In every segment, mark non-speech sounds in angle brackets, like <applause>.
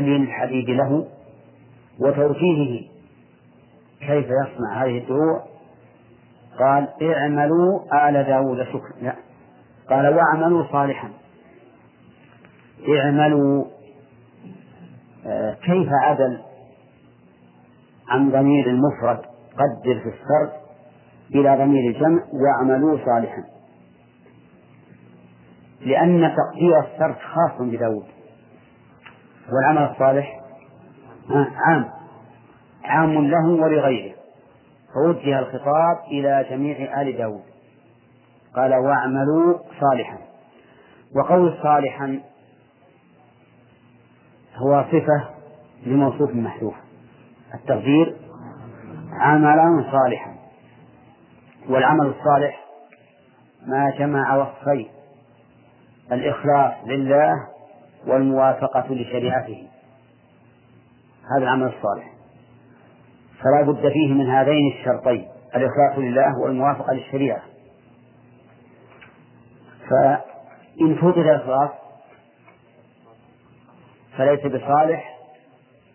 تقليل الحديد له وتوجيهه. كيف يصنع هذه الدروع؟ قال اعملوا آل داود شكرا. لا. قال واعملوا صالحا. اعملوا. آه، كيف عدل عن ضمير المفرد؟ قدر في السرد إلى ضمير الجمع. واعملوا صالحا. لأن تقدير السرد خاص بداود. والعمل الصالح عام. عام له ولغيره. فوجه الخطاب إلى جميع آل داود. قال واعملوا صالحا. وقول صالحا هو صفة لموصوف محذوف. التقدير عملا صالحا. والعمل الصالح ما جمع وصفين. الإخلاص لله والموافقة لشريعته. هذا العمل الصالح. فلا بد فيه من هذين الشرطين الإخلاص لله والموافقة للشريعة. فإن فقد الإخلاص فليس بصالح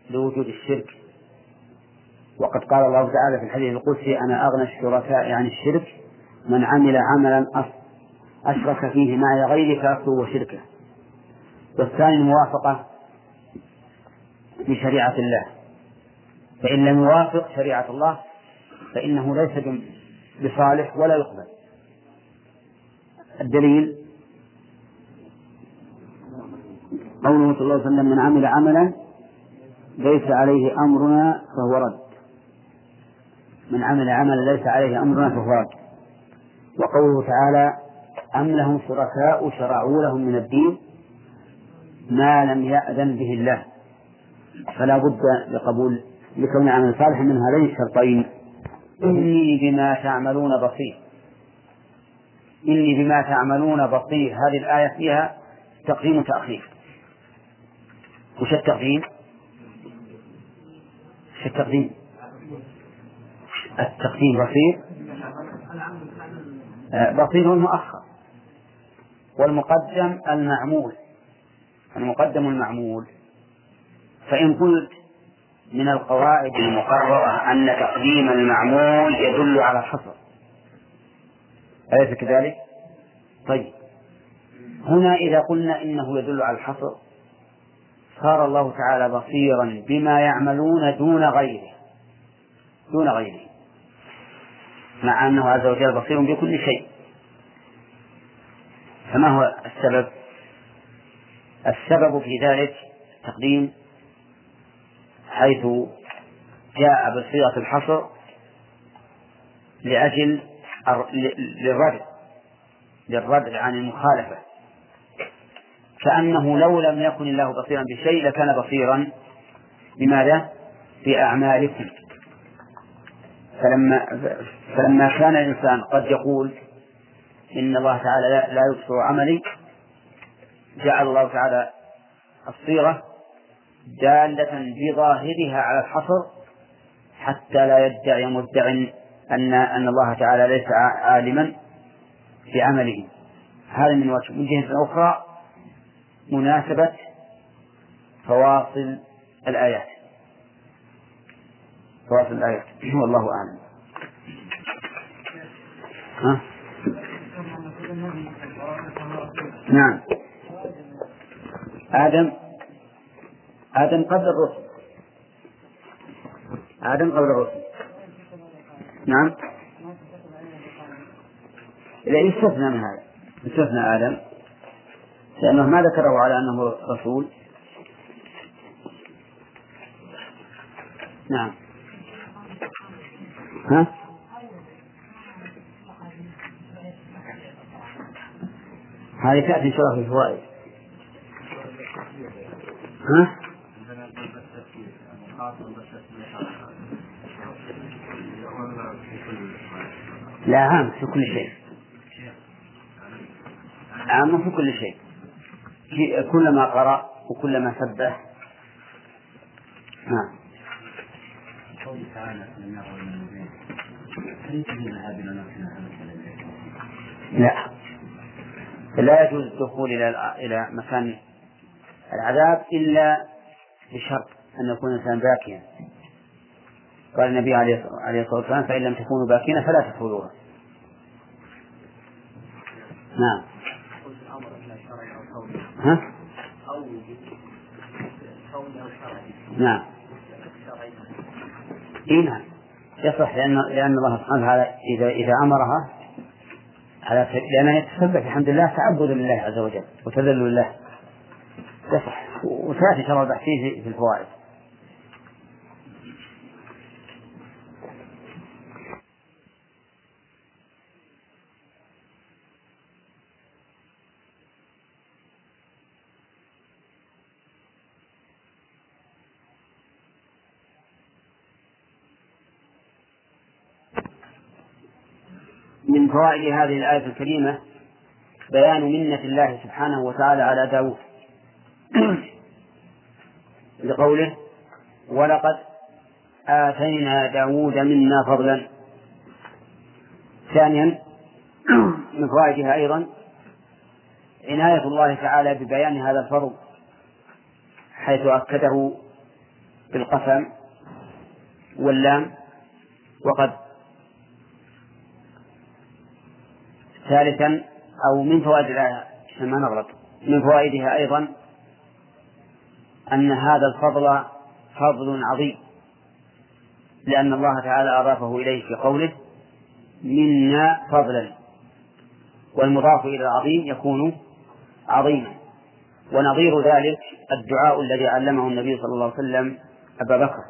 لوجود الشرك. وقد قال الله تعالى في الحديث القدسي أنا أغنى الشركاء عن الشرك من عمل عملا أشرك فيه معي غيري فأخذه وشركه. والثاني الموافقة لشريعة الله. فإن لم يوافق شريعة الله فإنه ليس بصالح ولا يقبل. الدليل؟ قوله صلى الله عليه وسلم من عمل عملا ليس عليه أمرنا فهو رد. من عمل عملا ليس عليه أمرنا فهو رد. وقوله تعالى أم لهم شركاء شرعوا لهم من الدين ما لم يأذن به الله. فلا بد لقبول لكون عمل صالح من هذين الشرطين. إني بما تعملون بصير. إني بما تعملون بصير. هذه الآية فيها تقديم وتأخير. وش التقديم؟ وش التقديم؟ التقديم بصير. آه، بصير مؤخر والمقدم المعمول. المقدم المعمول فإن قلت من القواعد المقررة أن تقديم المعمول يدل على الحصر. أليس كذلك؟ طيب. هنا إذا قلنا إنه يدل على الحصر صار الله تعالى بصيرا بما يعملون دون غيره. دون غيره. مع أنه عز وجل بصير بكل شيء. فما هو السبب؟ السبب في ذلك تقديم حيث جاء بصيغة الحصر لأجل للردع للردع عن المخالفة كأنه لو لم يكن الله بصيرا بشيء لكان بصيرا بماذا؟ بأعمالكم فلما فلما كان الإنسان قد يقول إن الله تعالى لا يبصر عملي جعل الله تعالى الصيغة دالة بظاهرها على الحصر حتى لا يدعي مدع أن أن الله تعالى ليس عالما بعمله هذا من وجه من جهة أخرى مناسبة فواصل الآيات. فواصل الآيات. <clears throat> والله أعلم. ها؟ نعم. آدم آدم قبل الرسل آدم قبل الرسل نعم. لا يستثنى من هذا يستثنى آدم لأنه ما ذكره على أنه رسول. نعم. ها؟ هذه تأتي إن الفوائد. ها؟ لا عام في كل شيء. عام في كل شيء. كلما قرأ وكلما سبح. نعم لا. لا يجوز الدخول إلى إلى مكان العذاب إلا بشرط أن يكون الإنسان باكيا. قال النبي عليه الصلاة والسلام فإن لم تكونوا باكين فلا تدخلوها نعم. ها؟ نعم. إيه نعم. يصح لأن لأن الله سبحانه وتعالى إذا إذا أمرها على لأنها يتسبح بحمد الله تعبدا لله عز وجل وتذلل له. يصح. وسيأتي البحث فيه في الفوائد. من فوائد هذه الآية الكريمة بيان منة الله سبحانه وتعالى على داود <coughs> لقوله ولقد آتينا داود منا فضلا. ثانيا <coughs> من فوائدها أيضا عناية الله تعالى ببيان هذا الفضل حيث أكده بالقسم واللام وقد ثالثا أو من فوائد الآية ما نغلط من فوائدها أيضا أن هذا الفضل فضل عظيم لأن الله تعالى أضافه إليه في قوله منا فضلا والمضاف إلى العظيم يكون عظيما. ونظير ذلك الدعاء الذي علمه النبي صلى الله عليه وسلم أبا بكر.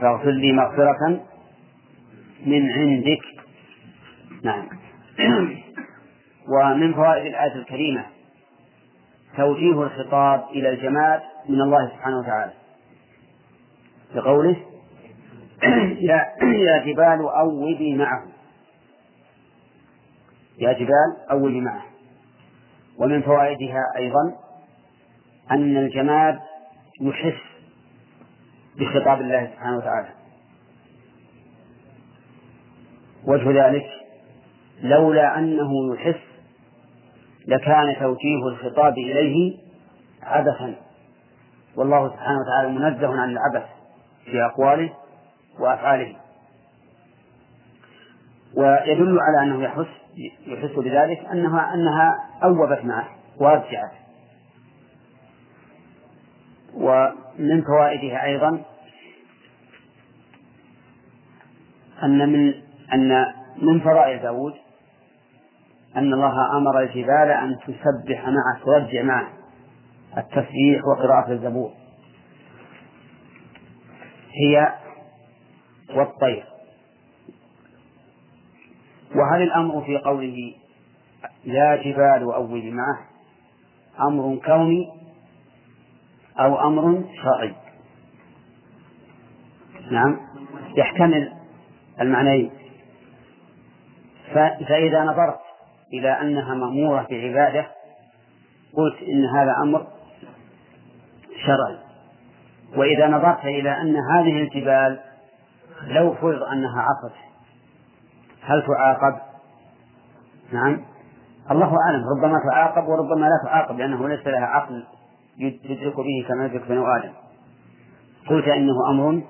فاغفر لي مغفرة من عندك نعم. <clears throat> ومن فوائد الآية الكريمة توجيه الخطاب إلى الجماد من الله سبحانه وتعالى. بقوله <clears throat> يا <clears throat> يا جبال أوبي معه يا جبال أوبي معه ومن فوائدها أيضا أن الجماد يحس بخطاب الله سبحانه وتعالى. وجه ذلك لولا أنه يحس لكان توجيه الخطاب إليه عبثا. والله سبحانه وتعالى منزه عن العبث في أقواله وأفعاله. ويدل على أنه يحس يحس بذلك أنها أنها أوبت معه وأرجعت. ومن فوائدها أيضا أن من أن من فضائل داود أن الله أمر الجبال أن تسبح معه ترجع معه. التسبيح وقراءة الزبور. هي والطير. وهل الأمر في قوله يا جبال وأولي معه أمر كوني أو أمر شرعي؟ نعم. يحتمل المعنيين. فإذا نظرت إلى أنها مأمورة بعبادة قلت إن هذا أمر شرعي. وإذا نظرت إلى أن هذه الجبال لو فرض أنها عصت هل تعاقب؟ نعم. الله أعلم ربما تعاقب وربما لا تعاقب لأنه ليس لها عقل يدرك به كما يدرك بنو آدم. قلت إنه أمر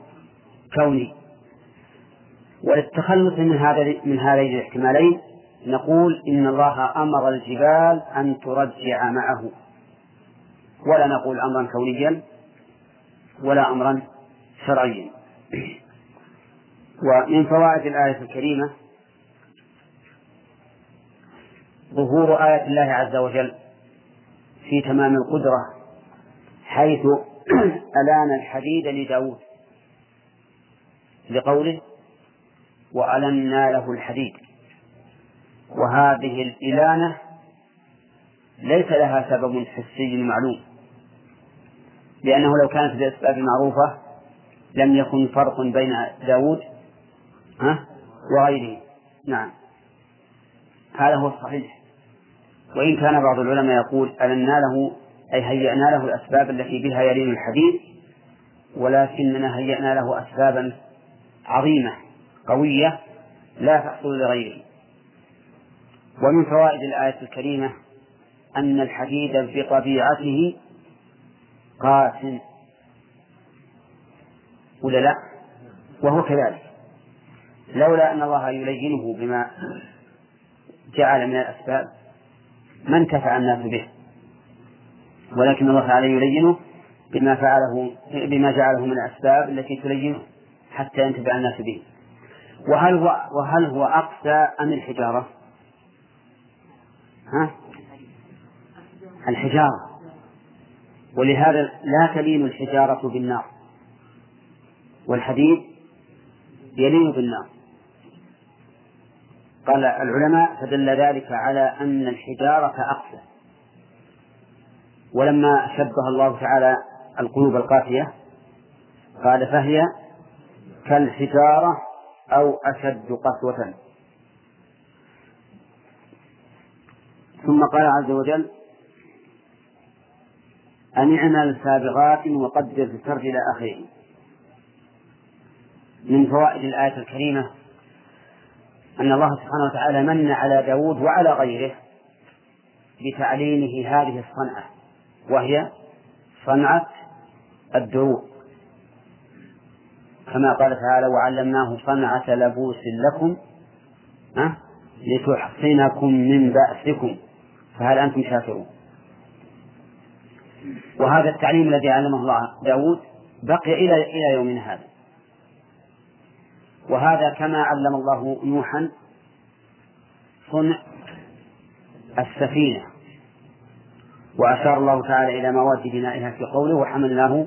كوني. وللتخلص من هذا من هذين الاحتمالين نقول إن الله أمر الجبال أن ترجع معه. ولا نقول أمرا كونيا ولا أمرا شرعيا. ومن فوائد الآية الكريمة ظهور آية الله عز وجل في تمام القدرة حيث <clears throat> ألان الحديد لداود لقوله وألنا له الحديد وهذه الإلانة ليس لها سبب حسي معلوم لأنه لو كانت بالأسباب المعروفة لم يكن فرق بين داود ها وغيره. نعم. هذا هو الصحيح. وإن كان بعض العلماء يقول ألنا له أي هيأنا له الأسباب التي بها يلين الحديد ولكننا هيأنا له أسبابا عظيمة قوية لا تحصل لغيره. ومن فوائد الآية الكريمة أن الحديد بطبيعته قاسٍ ولا لا؟ وهو كذلك لولا أن الله يلينه بما جعل من الأسباب ما انتفع الناس به ولكن الله تعالى يلينه بما فعله بما جعله من الأسباب التي تلينه حتى ينتفع الناس به وهل هو وهل هو أقسى أم الحجارة؟ ها؟ الحجارة. ولهذا لا تلين الحجارة بالنار. والحديد يلين بالنار. قال العلماء فدل ذلك على أن الحجارة أقسى ولما شبه الله تعالى القلوب القاسية قال فهي كالحجارة أو أشد قسوة. ثم قال عز وجل أن اعمل سابغات وقدر في السرد إلى آخره من فوائد الآية الكريمة أن الله سبحانه وتعالى من على داود وعلى غيره بتعليمه هذه الصنعة وهي صنعة الدروع كما قال تعالى وعلمناه صنعة لبوس لكم؟ لتحصنكم من بأسكم فهل أنتم شاكرون؟ وهذا التعليم الذي علمه الله داود بقي إلى إلى يومنا هذا. وهذا كما علم الله نوحا صنع السفينة. وأشار الله تعالى إلى مواد بنائها في قوله وحملناه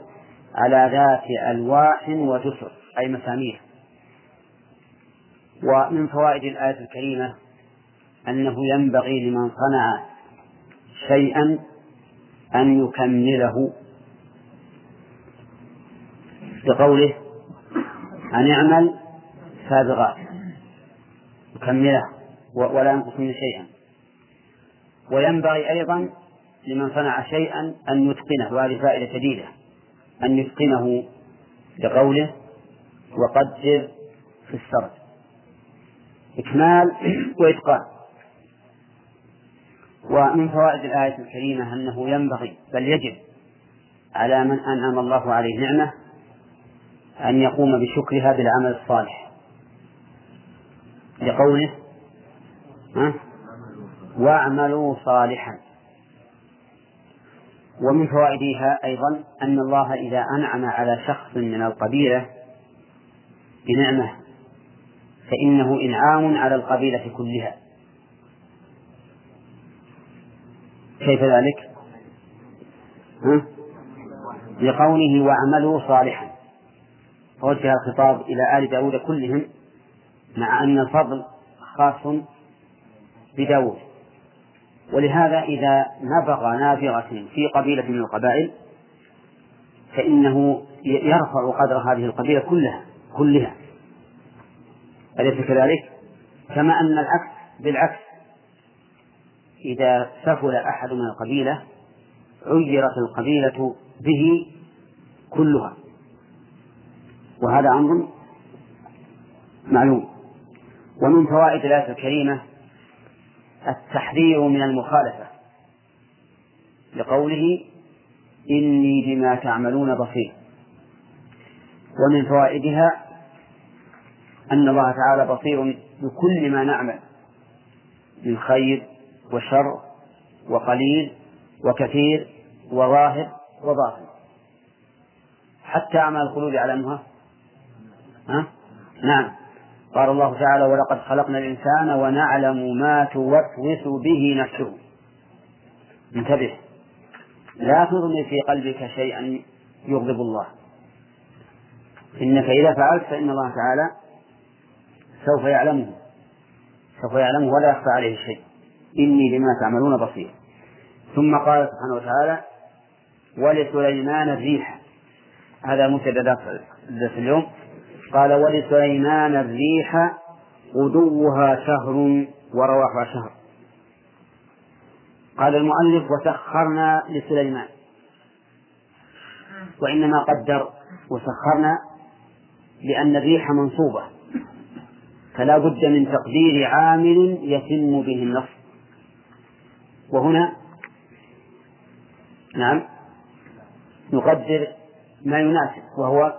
على ذات ألواح وجسر أي مسامير. ومن فوائد الآية الكريمة أنه ينبغي لمن صنع شيئا أن يكمله. بقوله أن يعمل سابغات يكمله ولا ينقص منه شيئا. وينبغي أيضا لمن صنع شيئا أن يتقنه وهذه فائدة جديدة أن يتقنه بقوله وقدر في السرد. إكمال وإتقان. ومن فوائد الآية الكريمة أنه ينبغي بل يجب على من أنعم الله عليه نعمة أن يقوم بشكرها بالعمل الصالح. لقوله واعملوا صالحا. ومن فوائدها أيضا أن الله إذا أنعم على شخص من القبيلة بنعمة فإنه إنعام على القبيلة كلها. كيف ذلك؟ ها؟ لقوله واعملوا صالحا فوجه الخطاب إلى آل داود كلهم مع أن الفضل خاص بداود ولهذا إذا نبغ نابغة في قبيلة من القبائل فإنه يرفع قدر هذه القبيلة كلها كلها أليس كذلك؟ كما أن العكس بالعكس إذا سفل أحد من القبيلة عيرت القبيلة به كلها. وهذا أمر معلوم. ومن فوائد الآية الكريمة التحذير من المخالفة لقوله إني بما تعملون بصير. ومن فوائدها أن الله تعالى بصير بكل ما نعمل من خير وشر وقليل وكثير وظاهر وباطن. حتى أعمال القلوب يعلمها. ها؟ نعم. قال الله تعالى ولقد خلقنا الإنسان ونعلم ما توسوس به نفسه. انتبه. لا تضمن في قلبك شيئا يغضب الله. إنك إذا فعلت فإن الله تعالى سوف يعلمه. سوف يعلمه ولا يخفى عليه شيء. إني بما تعملون بصير. ثم قال سبحانه وتعالى ولسليمان الريح. هذا مبتدأ درس اليوم. قال ولسليمان الريح غدوها شهر ورواحها شهر. قال المؤلف وسخرنا لسليمان. وإنما قدر وسخرنا لأن الريح منصوبة. فلا بد من تقدير عامل يتم به النص. وهنا نعم يقدر ما يناسب وهو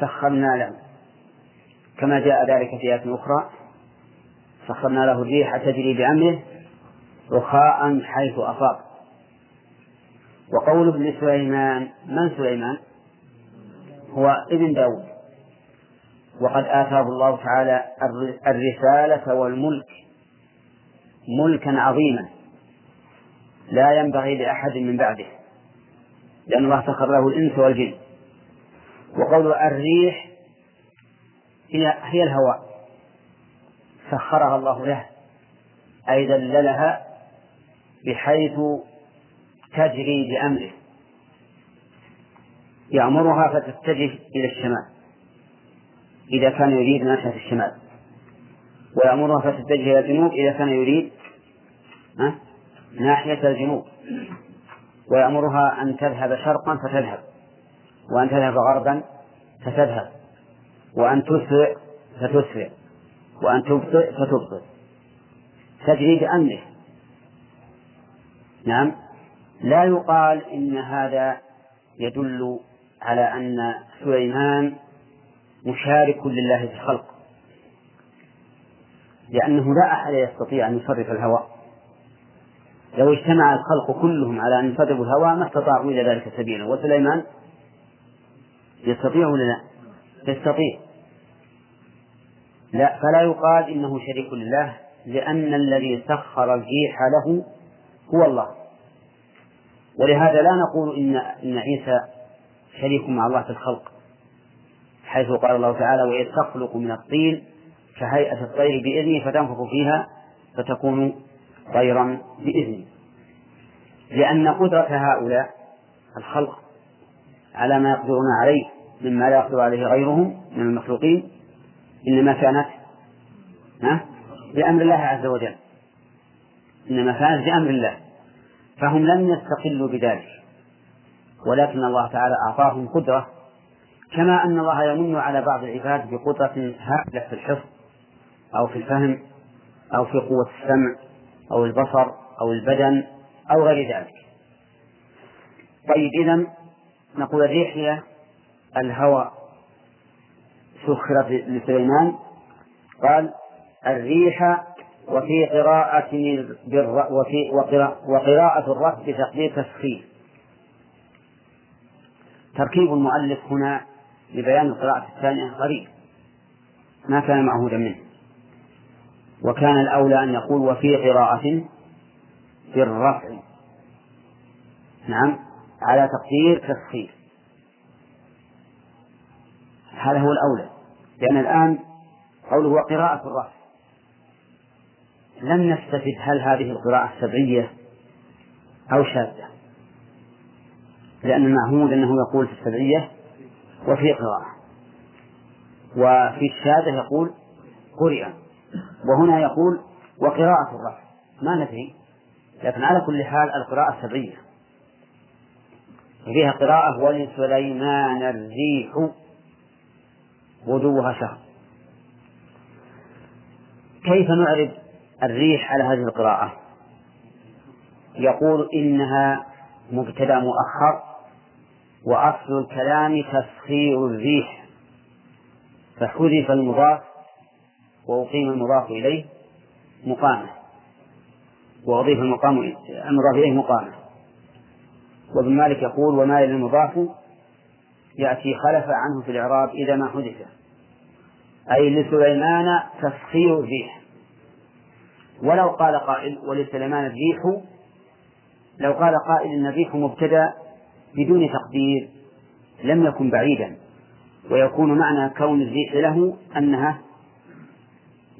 سخرنا له كما جاء ذلك في آية أخرى سخرنا له الريح تجري بأمره رخاء حيث أصاب وقول ابن سليمان من سليمان؟ هو ابن داود وقد آتاه الله تعالى الرسالة والملك ملكا عظيما لا ينبغي لأحد من بعده لأن الله سخر له الإنس والجن. وقول الريح هي هي الهواء. سخرها الله له أي ذللها بحيث تجري بأمره. يأمرها فتتجه إلى الشمال إذا كان يريد ناحية الشمال. ويأمرها فتتجه إلى الجنوب إذا كان يريد ناحية الجنوب ويأمرها أن تذهب شرقا فتذهب وأن تذهب غربا فتذهب وأن تسرع فتسرع وأن تبطئ فتبطئ. تجري بأمره نعم. لا يقال إن هذا يدل على أن سليمان مشارك لله في الخلق لأنه لا أحد يستطيع أن يصرف الهواء لو اجتمع الخلق كلهم على أن يصرفوا الهواء ما استطاعوا إلى ذلك سبيلا. وسليمان يستطيع ولا لا؟ يستطيع. لا فلا يقال إنه شريك لله لأن الذي سخر الريح له هو الله. ولهذا لا نقول إن إن عيسى شريك مع الله في الخلق حيث قال الله تعالى وإذ تخلق من الطين كهيئة الطير بإذنه فتنفخ فيها فتكون طيرا بإذنه. لأن قدرة هؤلاء الخلق على ما يقدرون عليه مما لا يقدر عليه غيرهم من المخلوقين إنما كانت بأمر الله عز وجل. إنما كانت بأمر الله. فهم لم يستقلوا بذلك. ولكن الله تعالى أعطاهم قدرة. كما أن الله يمن على بعض العباد بقدرة هائلة في الحفظ أو في الفهم أو في قوة السمع. أو البصر أو البدن أو غير ذلك. طيب إذا نقول الريح هي الهواء سخرت لسليمان. قال الريح وفي قراءة وفي وقراءة الرفع بتقدير تسخير. تركيب المؤلف هنا لبيان القراءة الثانية غريب. ما كان معهودا منه. وكان الأولى أن يقول وفي قراءة بالرفع نعم. على تقدير تسخير هذا هو الأولى. لأن الآن قوله وقراءة الرفع. لم نستفد هل هذه القراءة سبعية أو شاذة. لأن المعهود أنه يقول في السبعية وفي قراءة. وفي الشاذة يقول قرئ. وهنا يقول وقراءة الرفع ما ندري لكن على كل حال القراءة سبعية فيها قراءة ولسليمان الريح غدوها شهر. كيف نعرف الريح على هذه القراءة؟ يقول إنها مبتدأ مؤخر وأصل الكلام تسخير الريح فحذف المضاف وأقيم المضاف إليه مقامة. وأضيف المقام المضاف إليه مقامة. وابن مالك يقول وما للمضاف يأتي خلف عنه في الإعراب إذا ما حدث. أي لسليمان تسخير الريح. ولو قال قائل ولسليمان الريح. لو قال قائل إن الريح مبتدأ بدون تقدير لم يكن بعيدا. ويكون معنى كون الريح له أنها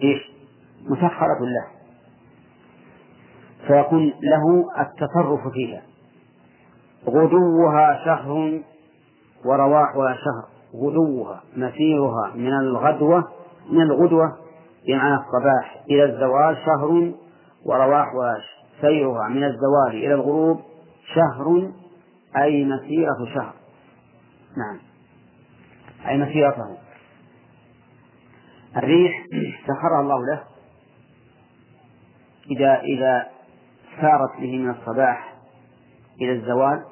إيش؟ مسخرة له فيكون له التصرف فيها. غدوها شهر ورواحها شهر. غدوها مسيرها من الغدوة من الغدوة بمعنى الصباح إلى الزوال شهر ورواحها سيرها من الزوال إلى الغروب شهر أي مسيرة شهر. نعم. أي مسيرته الريح سخرها الله له. إذا إذا سارت به من الصباح إلى الزوال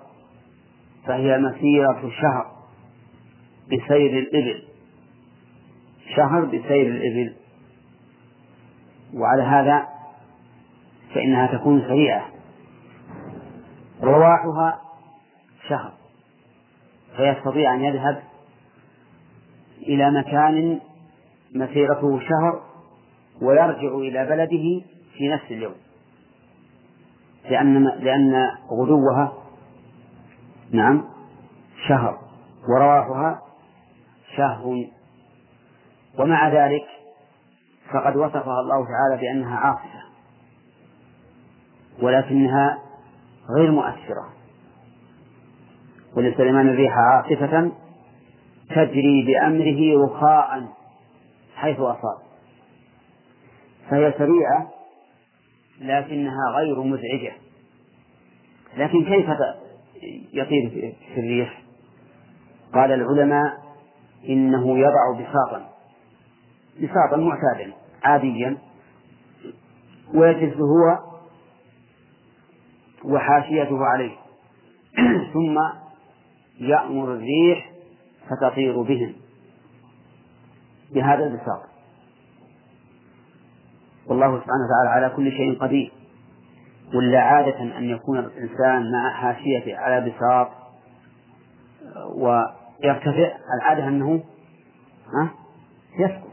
فهي مسيرة شهر بسير الإبل. شهر بسير الإبل. وعلى هذا فإنها تكون سريعة. رواحها شهر. فيستطيع أن يذهب إلى مكان مسيرته شهر ويرجع إلى بلده في نفس اليوم. لأن لأن غدوها نعم شهر ورواحها شهر. ومع ذلك فقد وصفها الله تعالى بأنها عاصفة ولكنها غير مؤثرة. ولسليمان الريح عاصفة تجري بأمره رخاء. حيث أصاب. فهي سريعة لكنها غير مزعجة. لكن كيف يطير في الريح؟ قال العلماء إنه يضع بساطا بساطا معتادا عاديا ويجلس هو وحاشيته عليه. <clears throat> ثم يأمر الريح فتطير بهم. بهذا البساط. والله سبحانه وتعالى على كل شيء قدير. ولا عادة أن يكون الإنسان مع حاشيته على بساط ويرتفع العادة أنه يسقط.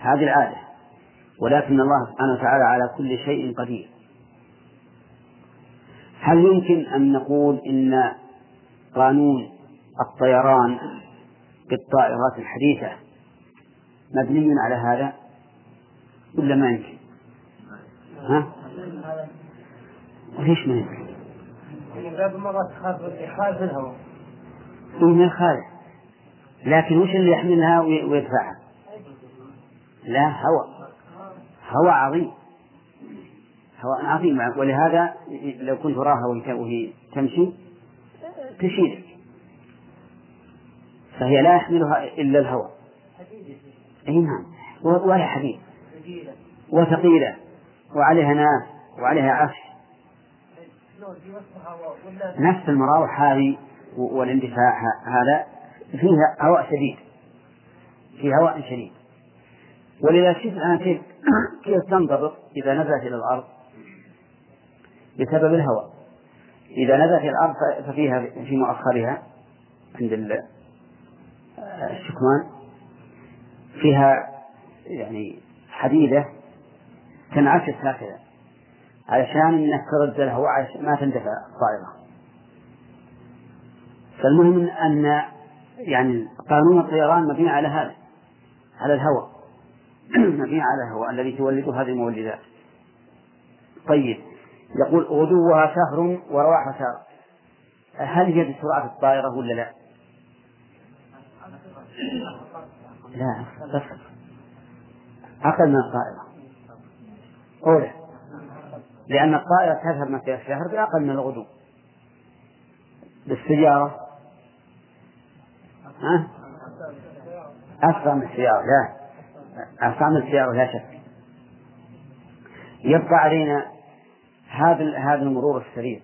هذه العادة. ولكن الله سبحانه وتعالى على كل شيء قدير. هل يمكن أن نقول إن قانون الطيران بالطائرات الحديثة مبني على هذا ولا ما يمكن؟ ها؟ ليش ما يمكن؟ بعض المرات تخاف يخالف الهواء. ما يخالف لكن وش اللي يحملها ويدفعها؟ لا هواء هواء عظيم هواء عظيم ولهذا لو كنت أراها وهي تمشي تشيل فهي لا يحملها إلا الهواء أي نعم. وهي حديد وثقيلة. وعليها ناس. وعليها عفش. نفس المراوح هذه والاندفاع هذا فيها هواء شديد. في هواء شديد. ولذا شوف الآن كيف كيف تنضبط إذا نزلت إلى الأرض بسبب الهواء. إذا نزلت إلى الأرض ففيها في مؤخرها عند الشكمان فيها يعني حديدة تنعكس هكذا علشان إنك ترد الهواء ما تندفع الطائرة. فالمهم أن يعني قانون الطيران مبني على هذا على الهواء <clears throat> مبني على الهواء الذي تولده هذه المولدات. طيب يقول غدوها شهر ورواحها شهر هل هي بسرعة الطائرة ولا لا؟ لا أقل من الطائرة. أولى لأن الطائرة تذهب مسيرة الشهر بأقل من الغدو بالسيارة. ها؟ أسرع من السيارة لا. أسرع من السيارة لا شك. يبقى علينا هذا هذا المرور السريع.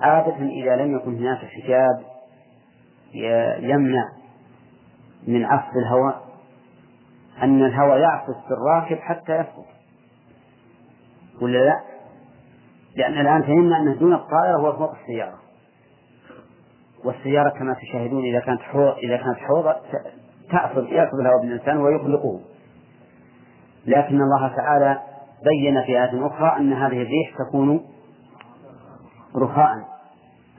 عادة إذا لم يكن هناك حجاب يمنع من عصف الهواء أن الهواء يعصف بالراكب حتى يسقط ولا لا؟ لأن الآن فهمنا أنه دون الطائرة هو فوق السيارة. والسيارة كما تشاهدون إذا كانت حوض إذا كانت حوض تأخذ يأخذ الهواء بالإنسان ويخلقه لكن الله تعالى بين في آية أخرى أن هذه الريح تكون رخاء.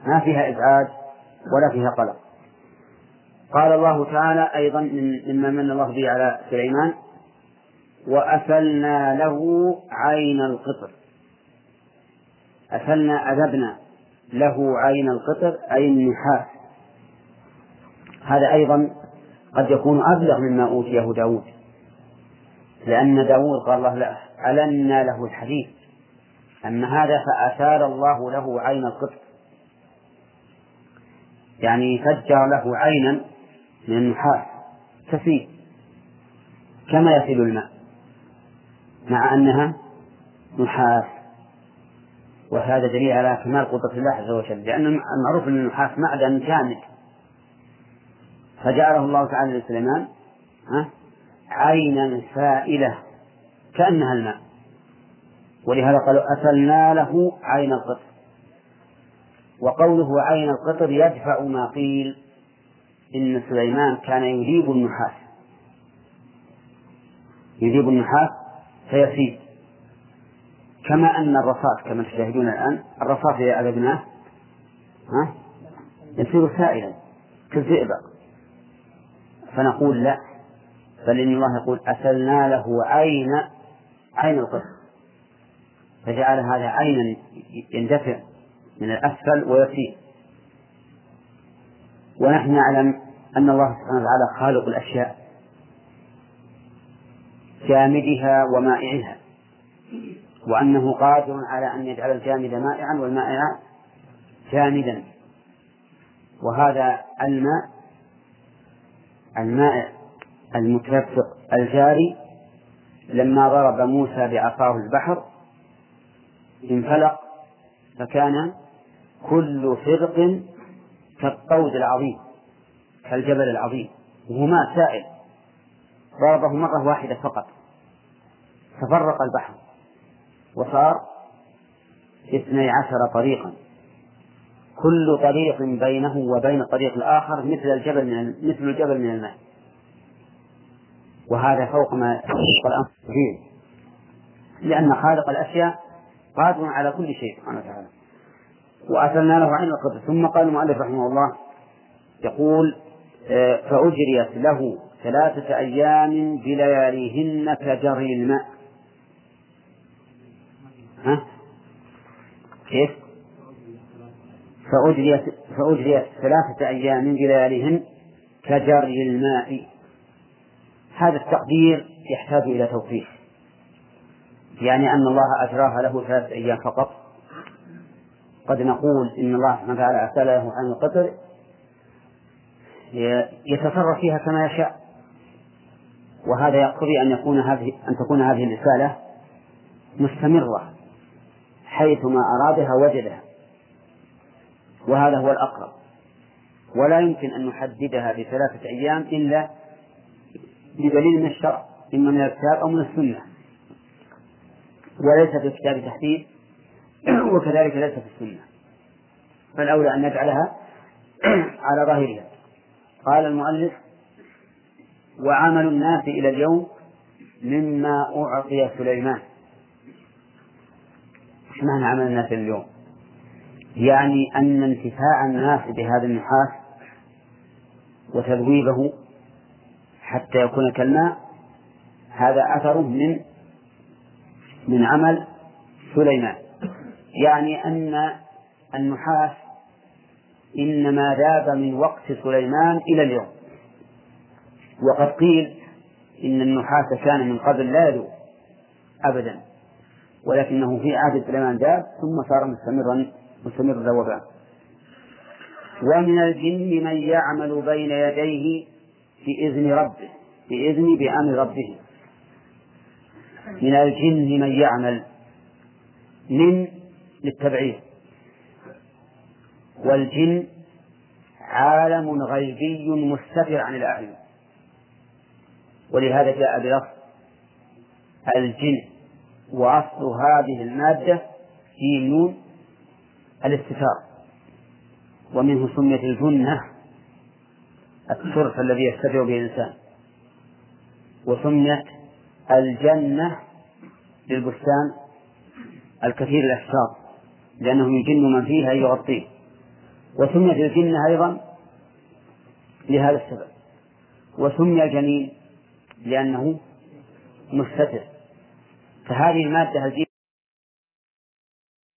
ما فيها إزعاج ولا فيها قلق. قال الله تعالى أيضا مما من الله به على سليمان وأسلنا له عين القطر. أسلنا أذبنا له عين القطر أي النحاس. هذا أيضا قد يكون أبلغ مما أوتيه داود. لأن داود قال الله له ألنا له الحديث. أما هذا فأسال الله له عين القطر. يعني فجر له عينا من النحاس تسيل كما يسيل الماء مع أنها نحاس. وهذا دليل على كمال قدرة الله عز وجل لأن المعروف أن النحاس معدن جامد. فجعله الله تعالى لسليمان عينا سائلة كأنها الماء. ولهذا قالوا أسلنا له عين القطر. وقوله عين القطر يدفع ما قيل. إن سليمان كان يذيب النحاس. يذيب النحاس فيسيب كما أن الرصاص كما تشاهدون الآن الرصاص إذا أذبناه ها؟ يصير سائلا كالزئبق فنقول لا بل إن الله يقول أسلنا له عين عين القطر فجعل هذا عينا يندفع من الأسفل ويسير ونحن نعلم أن الله سبحانه وتعالى خالق الأشياء جامدها ومائعها وأنه قادر على أن يجعل الجامد مائعا والمائع جامدا. وهذا الماء المائع المتدفق الجاري لما ضرب موسى بعصاه البحر انفلق فكان كل فرق كالطود العظيم كالجبل العظيم وهو ماء سائل. ضربه مرة واحدة فقط. تفرق البحر وصار اثني عشر طريقا. كل طريق بينه وبين الطريق الآخر مثل الجبل من مثل الجبل من الماء. وهذا فوق ما فيه لأن خالق الأشياء قادر على كل شيء سبحانه وتعالى. وأتلنا له عين القدر. ثم قال المؤلف رحمه الله يقول آه، فأجريت له ثلاثة أيام بلياليهن كجري الماء. ها؟ كيف؟ فأجريت فأجريت ثلاثة أيام بلياليهن كجري الماء. هذا التقدير يحتاج إلى توفيق. يعني أن الله أجراها له ثلاثة أيام فقط. قد نقول إن الله سبحانه وتعالى أرسل له عن القطر يتصرف فيها كما يشاء. وهذا يقتضي أن يكون هذه أن تكون هذه الرسالة مستمرة حيثما أرادها وجدها. وهذا هو الأقرب. ولا يمكن أن نحددها بثلاثة أيام إلا بدليل من الشرع إما من الكتاب أو من السنة. وليس في الكتاب تحديد. <clears throat> وكذلك ليس في السنة. فالأولى أن نجعلها <clears throat> على ظاهرها. قال المؤلف وعمل الناس إلى اليوم مما أعطي سليمان. إيش معنى عمل الناس إلى اليوم؟ يعني أن انتفاع الناس بهذا النحاس وتذويبه حتى يكون كالماء هذا أثر من من عمل سليمان. يعني أن النحاس إنما ذاب من وقت سليمان إلى اليوم. وقد قيل إن النحاس كان من قبل لا يذوب أبدا ولكنه في عهد سليمان ذاب ثم صار مستمرا مستمر ذوبان ومن الجن من يعمل بين يديه بإذن ربه بإذن بأمر ربه. من الجن من يعمل من للتبعيد والجن عالم غيبي مستتر عن الأعين. ولهذا جاء بلفظ الجن وأصل هذه المادة في نون الاستتار. ومنه سميت الجنة الترف الذي يستتر به الإنسان. وسميت الجنة للبستان الكثير الأشجار. لأنه يجن من فيها يغطيه. وسميت الجنة أيضا لهذا السبب. وسمي الجنين لأنه مستتر. فهذه المادة الجنة